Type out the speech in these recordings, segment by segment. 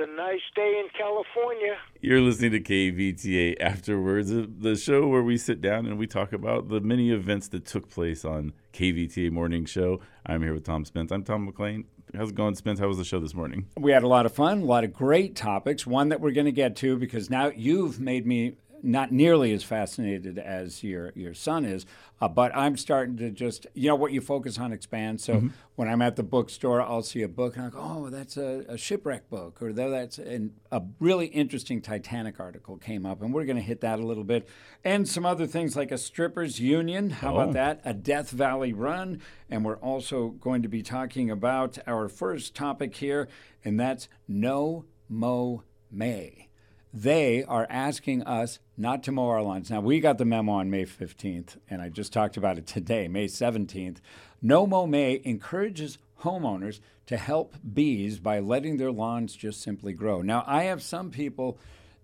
a nice day in California. You're listening to KVTA Afterwards, the show where we sit down and we talk about the many events that took place on KVTA Morning Show. I'm here with Tom Spence. I'm Tom McLean. How's it going, Spence? How was the show this morning? We had a lot of fun, a lot of great topics. One that we're going to get to because now you've made me not nearly as fascinated as your your son is, uh, but I'm starting to just you know what you focus on expands. So mm-hmm. when I'm at the bookstore, I'll see a book and I go, oh, that's a, a shipwreck book, or that's and a really interesting Titanic article came up, and we're going to hit that a little bit, and some other things like a strippers union. How oh. about that? A Death Valley run, and we're also going to be talking about our first topic here, and that's no mo may they are asking us not to mow our lawns. Now, we got the memo on May 15th, and I just talked about it today, May 17th. No Mow May encourages homeowners to help bees by letting their lawns just simply grow. Now, I have some people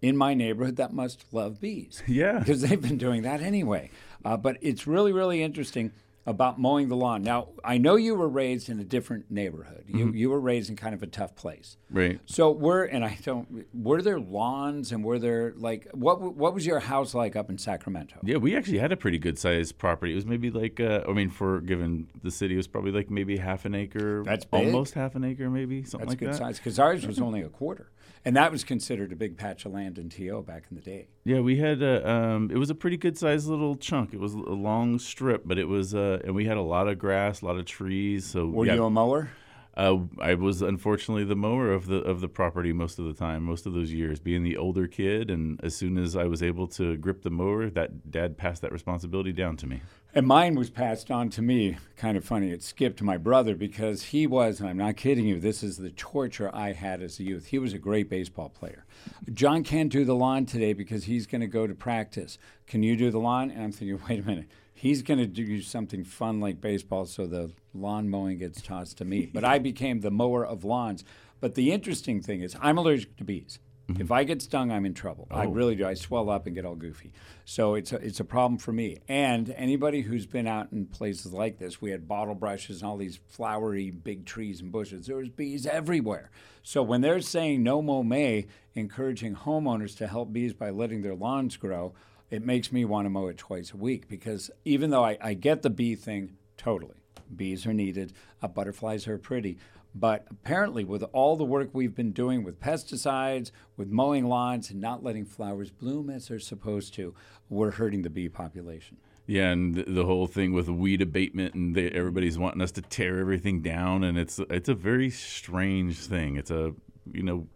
in my neighborhood that must love bees. Yeah. Because they've been doing that anyway. Uh, but it's really, really interesting about mowing the lawn. Now, I know you were raised in a different neighborhood. You mm-hmm. you were raised in kind of a tough place. Right. So were and I don't were there lawns and were there like what what was your house like up in Sacramento? Yeah, we actually had a pretty good sized property. It was maybe like uh, I mean for given the city it was probably like maybe half an acre. That's big. almost half an acre maybe something That's like good that. size because ours was only a quarter. And that was considered a big patch of land in TO back in the day. Yeah, we had a, um, it was a pretty good sized little chunk. It was a long strip, but it was uh, and we had a lot of grass, a lot of trees. So were yeah, you a mower? Uh, I was unfortunately the mower of the of the property most of the time, most of those years, being the older kid. And as soon as I was able to grip the mower, that dad passed that responsibility down to me. And mine was passed on to me. Kind of funny. It skipped my brother because he was, and I'm not kidding you, this is the torture I had as a youth. He was a great baseball player. John can't do the lawn today because he's going to go to practice. Can you do the lawn? And I'm thinking, wait a minute. He's going to do something fun like baseball, so the lawn mowing gets tossed to me. But I became the mower of lawns. But the interesting thing is, I'm allergic to bees. Mm-hmm. If I get stung, I'm in trouble. Oh. I really do. I swell up and get all goofy. So it's a, it's a problem for me. And anybody who's been out in places like this, we had bottle brushes and all these flowery big trees and bushes. There was bees everywhere. So when they're saying no mow may, encouraging homeowners to help bees by letting their lawns grow, it makes me want to mow it twice a week because even though I, I get the bee thing totally, bees are needed, uh, butterflies are pretty but apparently, with all the work we've been doing with pesticides, with mowing lawns, and not letting flowers bloom as they're supposed to, we're hurting the bee population. Yeah, and the whole thing with weed abatement, and they, everybody's wanting us to tear everything down, and it's it's a very strange thing. It's a you know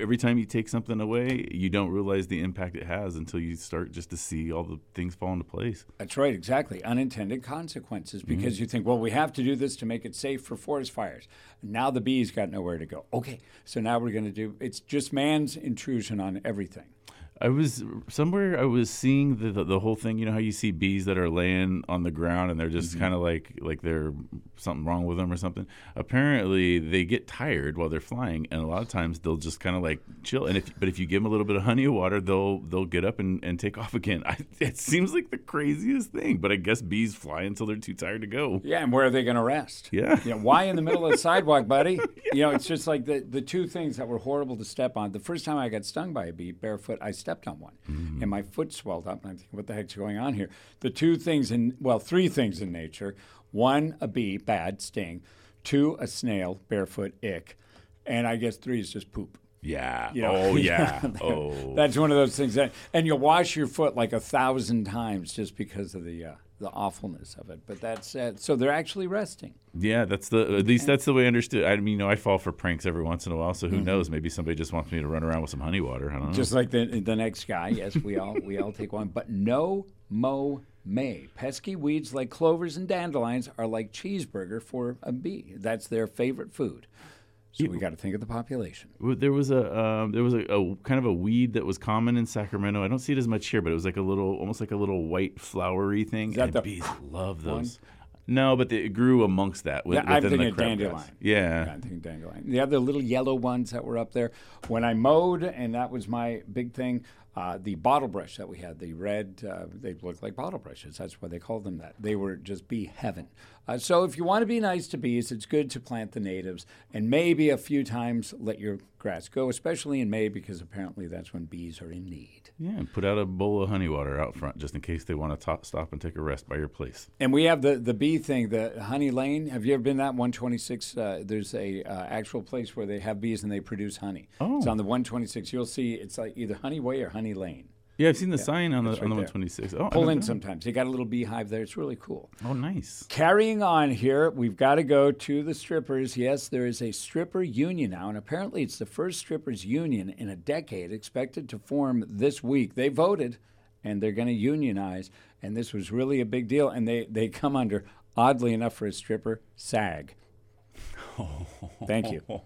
every time you take something away, you don't realize the impact it has until you start just to see all the things fall into place. That's right, exactly. Unintended consequences because mm-hmm. you think, well, we have to do this to make it safe for forest fires. Now the bees got nowhere to go. Okay, so now we're going to do it's just man's intrusion on everything. I was somewhere. I was seeing the, the, the whole thing. You know how you see bees that are laying on the ground and they're just mm-hmm. kind of like like they're something wrong with them or something. Apparently, they get tired while they're flying, and a lot of times they'll just kind of like chill. And if but if you give them a little bit of honey or water, they'll they'll get up and, and take off again. I, it seems like the craziest thing, but I guess bees fly until they're too tired to go. Yeah, and where are they going to rest? Yeah, you know, why in the middle of the sidewalk, buddy? yeah. You know, it's just like the the two things that were horrible to step on. The first time I got stung by a bee barefoot, I stepped stepped on one, mm-hmm. and my foot swelled up. And I'm thinking, what the heck's going on here? The two things in well, three things in nature: one, a bee, bad sting; two, a snail, barefoot, ick; and I guess three is just poop. Yeah. You know, oh yeah. oh. That's one of those things that, and you'll wash your foot like a thousand times just because of the uh, the awfulness of it. But that's uh, so they're actually resting. Yeah, that's the at least that's the way I understood. I mean, you know, I fall for pranks every once in a while, so who mm-hmm. knows? Maybe somebody just wants me to run around with some honey water. I don't know. Just like the the next guy. Yes, we all we all take one, but no mow may. Pesky weeds like clovers and dandelions are like cheeseburger for a bee. That's their favorite food. So we got to think of the population. There was a um, there was a, a, kind of a weed that was common in Sacramento. I don't see it as much here, but it was like a little, almost like a little white flowery thing. And the bees love those. One? No, but it grew amongst that. With, yeah, I'm thinking dandelion. Grass. Yeah. yeah, I'm thinking dandelion. The other little yellow ones that were up there. When I mowed, and that was my big thing. Uh, the bottle brush that we had, the red, uh, they looked like bottle brushes. That's why they called them that. They were just bee heaven. Uh, so if you want to be nice to bees, it's good to plant the natives and maybe a few times let your grass go, especially in May because apparently that's when bees are in need. Yeah, and put out a bowl of honey water out front just in case they want to stop and take a rest by your place. And we have the, the bee thing, the Honey Lane. Have you ever been that 126? Uh, there's a uh, actual place where they have bees and they produce honey. Oh. It's on the 126. You'll see it's like either Honey Way or Honey Lane. Yeah, I've seen the sign on the on the right there. 126. Oh, I Pull in know. sometimes. They got a little beehive there. It's really cool. Oh, nice. Carrying on here, we've got to go to the strippers. Yes, there is a stripper union now, and apparently it's the first strippers union in a decade, expected to form this week. They voted, and they're going to unionize, and this was really a big deal. And they, they come under, oddly enough, for a stripper, SAG. Thank you.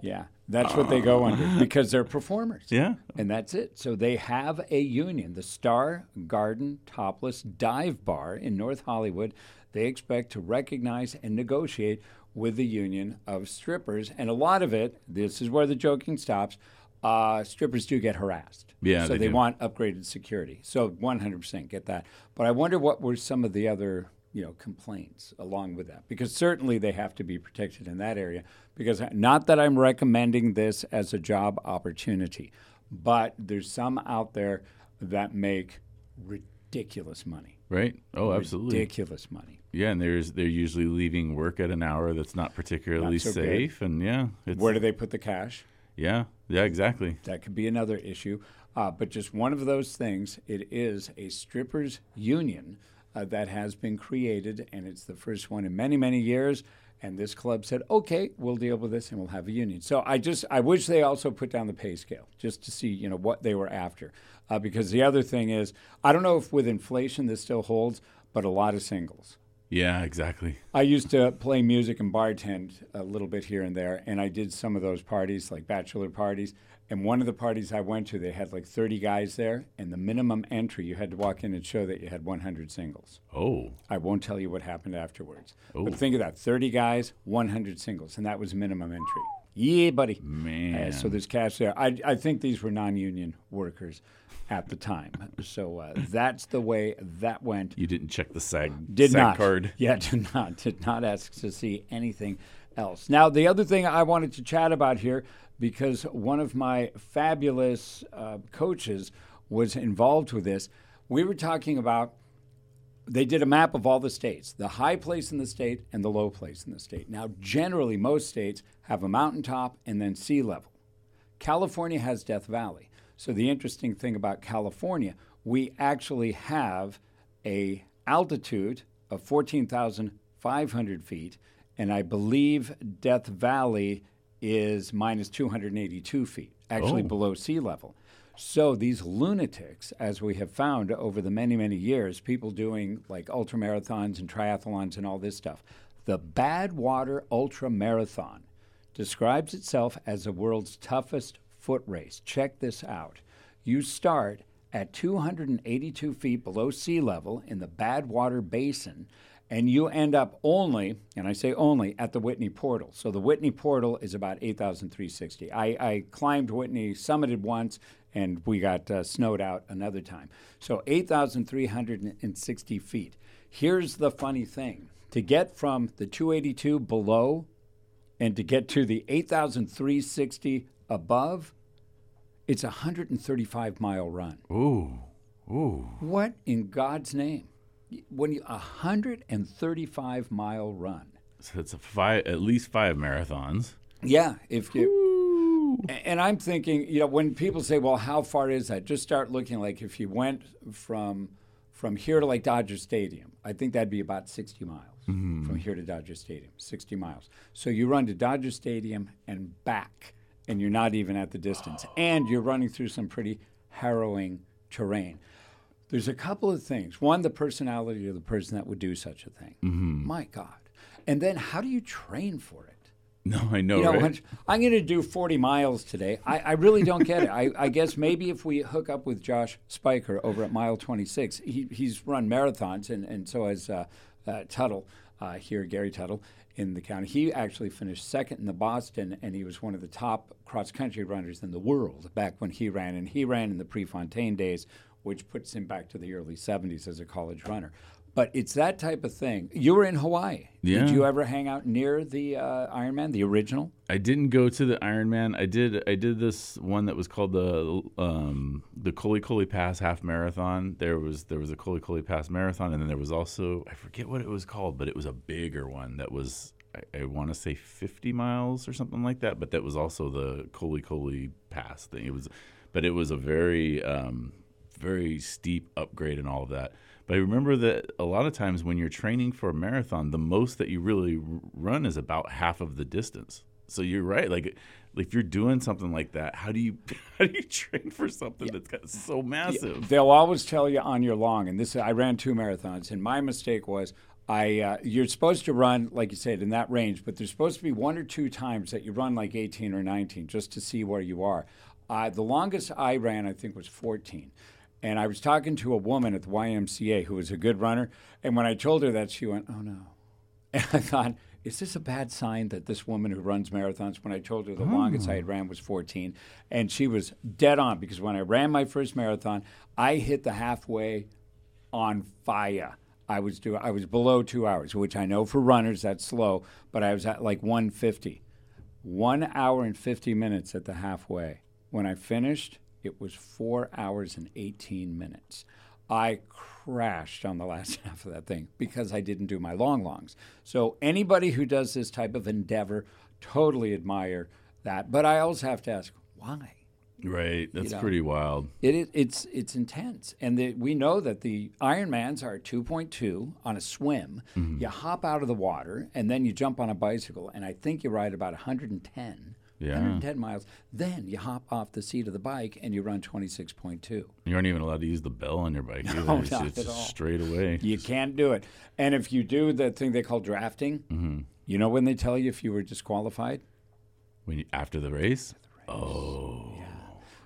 Yeah, that's what they go under because they're performers. Yeah. And that's it. So they have a union, the Star Garden Topless Dive Bar in North Hollywood. They expect to recognize and negotiate with the union of strippers. And a lot of it, this is where the joking stops, uh, strippers do get harassed. Yeah, So they they, want upgraded security. So 100% get that. But I wonder what were some of the other you know complaints along with that because certainly they have to be protected in that area because not that I'm recommending this as a job opportunity but there's some out there that make ridiculous money Right? Oh, absolutely. ridiculous money Yeah, and there's they're usually leaving work at an hour that's not particularly Not so good. safe, and yeah, it's where do they put the cash yeah, yeah, exactly. that could be another issue uh, but just one of those things it is a strippers union uh, that has been created and it's the first one in many many years and this club said okay we'll deal with this and we'll have a union so i just i wish they also put down the pay scale just to see you know what they were after uh, because the other thing is i don't know if with inflation this still holds but a lot of singles Yeah, exactly. I used to play music and bartend a little bit here and there, and I did some of those parties, like bachelor parties. And one of the parties I went to, they had like 30 guys there, and the minimum entry, you had to walk in and show that you had 100 singles. Oh, I won't tell you what happened afterwards. Oh. But think of that 30 guys, 100 singles, and that was minimum entry. Yeah, buddy. man. Uh, so there's cash there. I, I think these were non union workers at the time. So uh, that's the way that went. you didn't check the SAG Did SAG not. card. Yeah, did not. Did not ask to see anything else. Now, the other thing I wanted to chat about here, because one of my fabulous uh, coaches was involved with this, we were talking about. They did a map of all the states, the high place in the state and the low place in the state. Now, generally, most states have a mountaintop and then sea level. California has Death Valley. So the interesting thing about California, we actually have a altitude of 14,500 feet, and I believe Death Valley is minus 282 feet, actually Oh. below sea level. So these lunatics, as we have found over the many, many years, people doing like ultramarathons and triathlons and all this stuff, the Badwater Ultra Marathon describes itself as the world's toughest foot race. Check this out. You start at 282 feet below sea level in the Badwater Basin, and you end up only, and I say only, at the Whitney Portal. So the Whitney Portal is about 8,360. I, I climbed Whitney, summited once, and we got uh, snowed out another time. So 8,360 feet. Here's the funny thing to get from the 282 below and to get to the 8,360 above, it's a 135 mile run. Ooh, ooh. What in God's name? When you, a 135 mile run. So it's a five, at least five marathons. Yeah, if you. Ooh. And I'm thinking, you know, when people say, "Well, how far is that?" Just start looking like if you went from from here to like Dodger Stadium, I think that'd be about 60 miles mm-hmm. from here to Dodger Stadium, 60 miles. So you run to Dodger Stadium and back, and you're not even at the distance, and you're running through some pretty harrowing terrain. There's a couple of things. One, the personality of the person that would do such a thing. My God. And then, how do you train for it? No, I know, You know, right? I'm going to do 40 miles today. I, I really don't get it. I, I guess maybe if we hook up with Josh Spiker over at mile 26, he, he's run marathons, and, and so has uh, uh, Tuttle. uh, here, Gary Tuttle, in the county. He actually finished second in the Boston, and he was one of the top cross country runners in the world back when he ran. And he ran in the Prefontaine days, which puts him back to the early 70s as a college runner. But it's that type of thing. You were in Hawaii. Yeah. Did you ever hang out near the uh, Ironman, the original? I didn't go to the Ironman. I did. I did this one that was called the um, the Kolekole Pass Half Marathon. There was there was a Kolekole Pass Marathon, and then there was also I forget what it was called, but it was a bigger one that was I, I want to say 50 miles or something like that. But that was also the Kolekole Pass thing. It was, but it was a very um, very steep upgrade and all of that. But I remember that a lot of times when you're training for a marathon, the most that you really run is about half of the distance. So you're right. Like if you're doing something like that, how do you how do you train for something that's got so massive? They'll always tell you on your long, and this I ran two marathons, and my mistake was I uh, you're supposed to run like you said in that range, but there's supposed to be one or two times that you run like 18 or 19 just to see where you are. Uh, the longest I ran, I think, was 14. And I was talking to a woman at the YMCA who was a good runner, and when I told her that, she went, "Oh no," and I thought. Is this a bad sign that this woman who runs marathons, when I told her the longest I had hmm. ran was 14, and she was dead on because when I ran my first marathon, I hit the halfway on fire. I was doing I was below two hours, which I know for runners that's slow, but I was at like 150. One hour and 50 minutes at the halfway. When I finished, it was four hours and 18 minutes. I crashed on the last half of that thing because I didn't do my long longs. So anybody who does this type of endeavor, totally admire that. But I also have to ask, why? Right. That's know. pretty wild. It, it, it's it's intense, and the, we know that the Ironmans are 2.2 on a swim. Mm-hmm. You hop out of the water, and then you jump on a bicycle, and I think you ride about 110, Yeah. 110 miles. Then you hop off the seat of the bike, and you run 26.2. You aren't even allowed to use the bell on your bike either. No, it's not it's at just all. straight away. You can't do it. And if you do the thing they call drafting, Mm-hmm. you know when they tell you if you were disqualified? When you, after the race? Oh.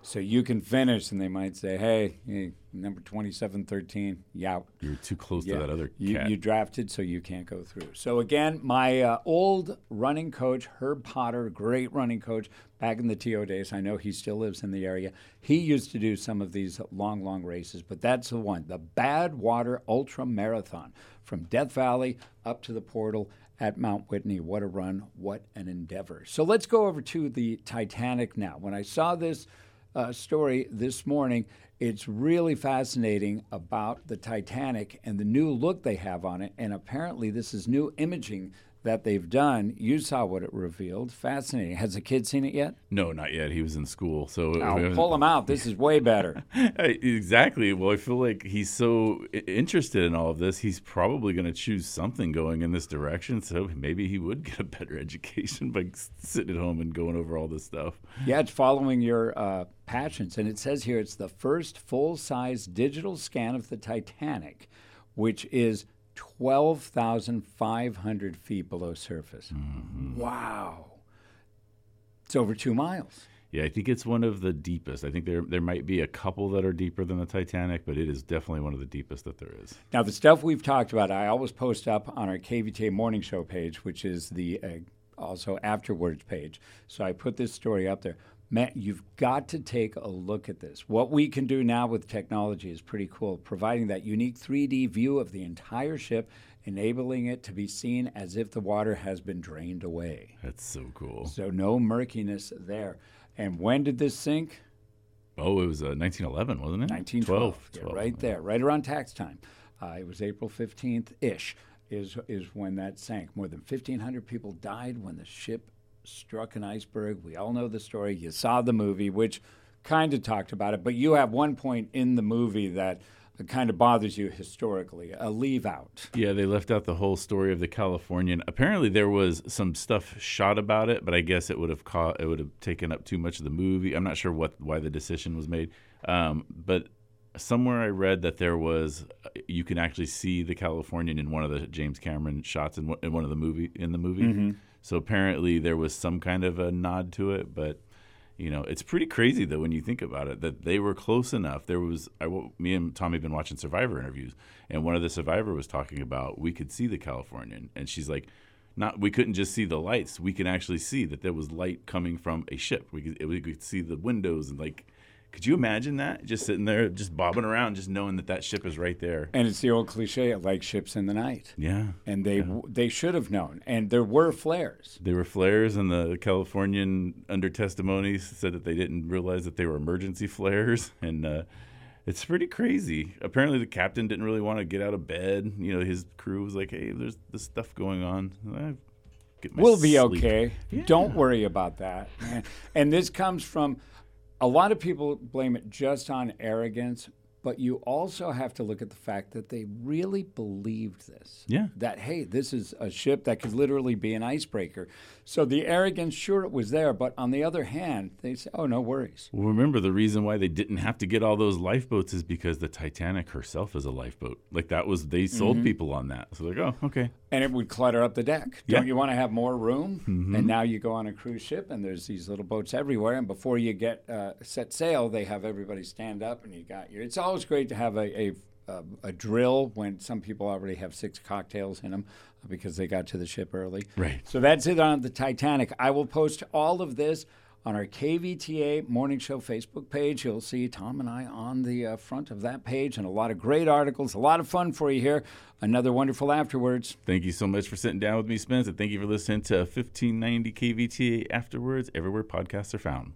So you can finish, and they might say, "Hey, hey number twenty-seven thirteen, you. You're too close to that other you, you drafted, so you can't go through. So again, my uh, old running coach, Herb Potter, great running coach back in the TO days. I know he still lives in the area. He used to do some of these long, long races, but that's the one, the Badwater Ultra Marathon from Death Valley up to the portal at Mount Whitney. What a run! What an endeavor! So let's go over to the Titanic now. When I saw this uh, story this morning. It's really fascinating about the Titanic and the new look they have on it. And apparently, this is new imaging that they've done. You saw what it revealed. Fascinating. Has the kid seen it yet? no, not yet. He was in school, so we pull him out. This is way better. Exactly. Well, I feel like he's so interested in all of this. He's probably going to choose something going in this direction. So maybe he would get a better education by sitting at home and going over all this stuff. Yeah, it's following your uh, passions. And it says here it's the first full size digital scan of the Titanic, which is 12,500 feet below surface. Wow. It's over two miles. Yeah, I think it's one of the deepest. I think there there might be a couple that are deeper than the Titanic, but it is definitely one of the deepest that there is. Now, the stuff we've talked about, I always post up on our KVTA Morning Show page, which is the uh, also afterwards page. So I put this story up there. Matt, you've got to take a look at this. What we can do now with technology is pretty cool, providing that unique 3D view of the entire ship, enabling it to be seen as if the water has been drained away. That's so cool. So no murkiness there. And when did this sink? Oh, it was uh, 1911, wasn't it? 1912. 12, Yeah, right there, right around tax time. Uh, it was April 15th ish, is, is when that sank. More than 1,500 people died when the ship struck an iceberg. We all know the story. You saw the movie, which kind of talked about it, but you have one point in the movie that kind of bothers you historically a leave out. Yeah, they left out the whole story of the Californian. Apparently, there was some stuff shot about it, but I guess it would have caught it would have taken up too much of the movie. I'm not sure what why the decision was made, um, but somewhere I read that there was you can actually see the Californian in one of the James Cameron shots in in one of the movie in the movie. So apparently there was some kind of a nod to it, but You know, it's pretty crazy though when you think about it that they were close enough. There was I, me and Tommy have been watching Survivor interviews, and one of the Survivor was talking about we could see the Californian, and she's like, not we couldn't just see the lights. We can actually see that there was light coming from a ship. We could we could see the windows and like could you imagine that? Just sitting there, just bobbing around, just knowing that that ship is right there. And it's the old cliche, like ships in the night. Yeah. And they yeah. they should have known. And there were flares. There were flares, and the Californian under testimonies said that they didn't realize that they were emergency flares. And uh, it's pretty crazy. Apparently, the captain didn't really want to get out of bed. You know, his crew was like, "Hey, there's this stuff going on." we'll be sleep. okay. Yeah. Don't worry about that. and this comes from a lot of people blame it just on arrogance, but you also have to look at the fact that they really believed this. Yeah. That, hey, this is a ship that could literally be an icebreaker. So the arrogance, sure, it was there. But on the other hand, they say, oh, no worries. Well, remember, the reason why they didn't have to get all those lifeboats is because the Titanic herself is a lifeboat. Like that was, they sold mm-hmm. people on that. So they're like, oh, okay. And it would clutter up the deck. Don't you want to have more room? Mm-hmm. And now you go on a cruise ship and there's these little boats everywhere. And before you get uh, set sail, they have everybody stand up and you got your, it's always great to have a, a uh, a drill when some people already have six cocktails in them because they got to the ship early. Right. So that's it on the Titanic. I will post all of this on our KVTA Morning Show Facebook page. You'll see Tom and I on the uh, front of that page and a lot of great articles, a lot of fun for you here. Another wonderful afterwards. Thank you so much for sitting down with me, Spence, and thank you for listening to 1590 KVTA afterwards, everywhere podcasts are found.